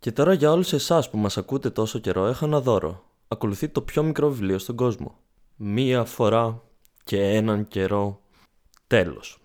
Και τώρα για όλους εσάς που μας ακούτε τόσο καιρό έχω ένα δώρο. Ακολουθεί το πιο μικρό βιβλίο στον κόσμο. Μία φορά και έναν καιρό. Τέλος.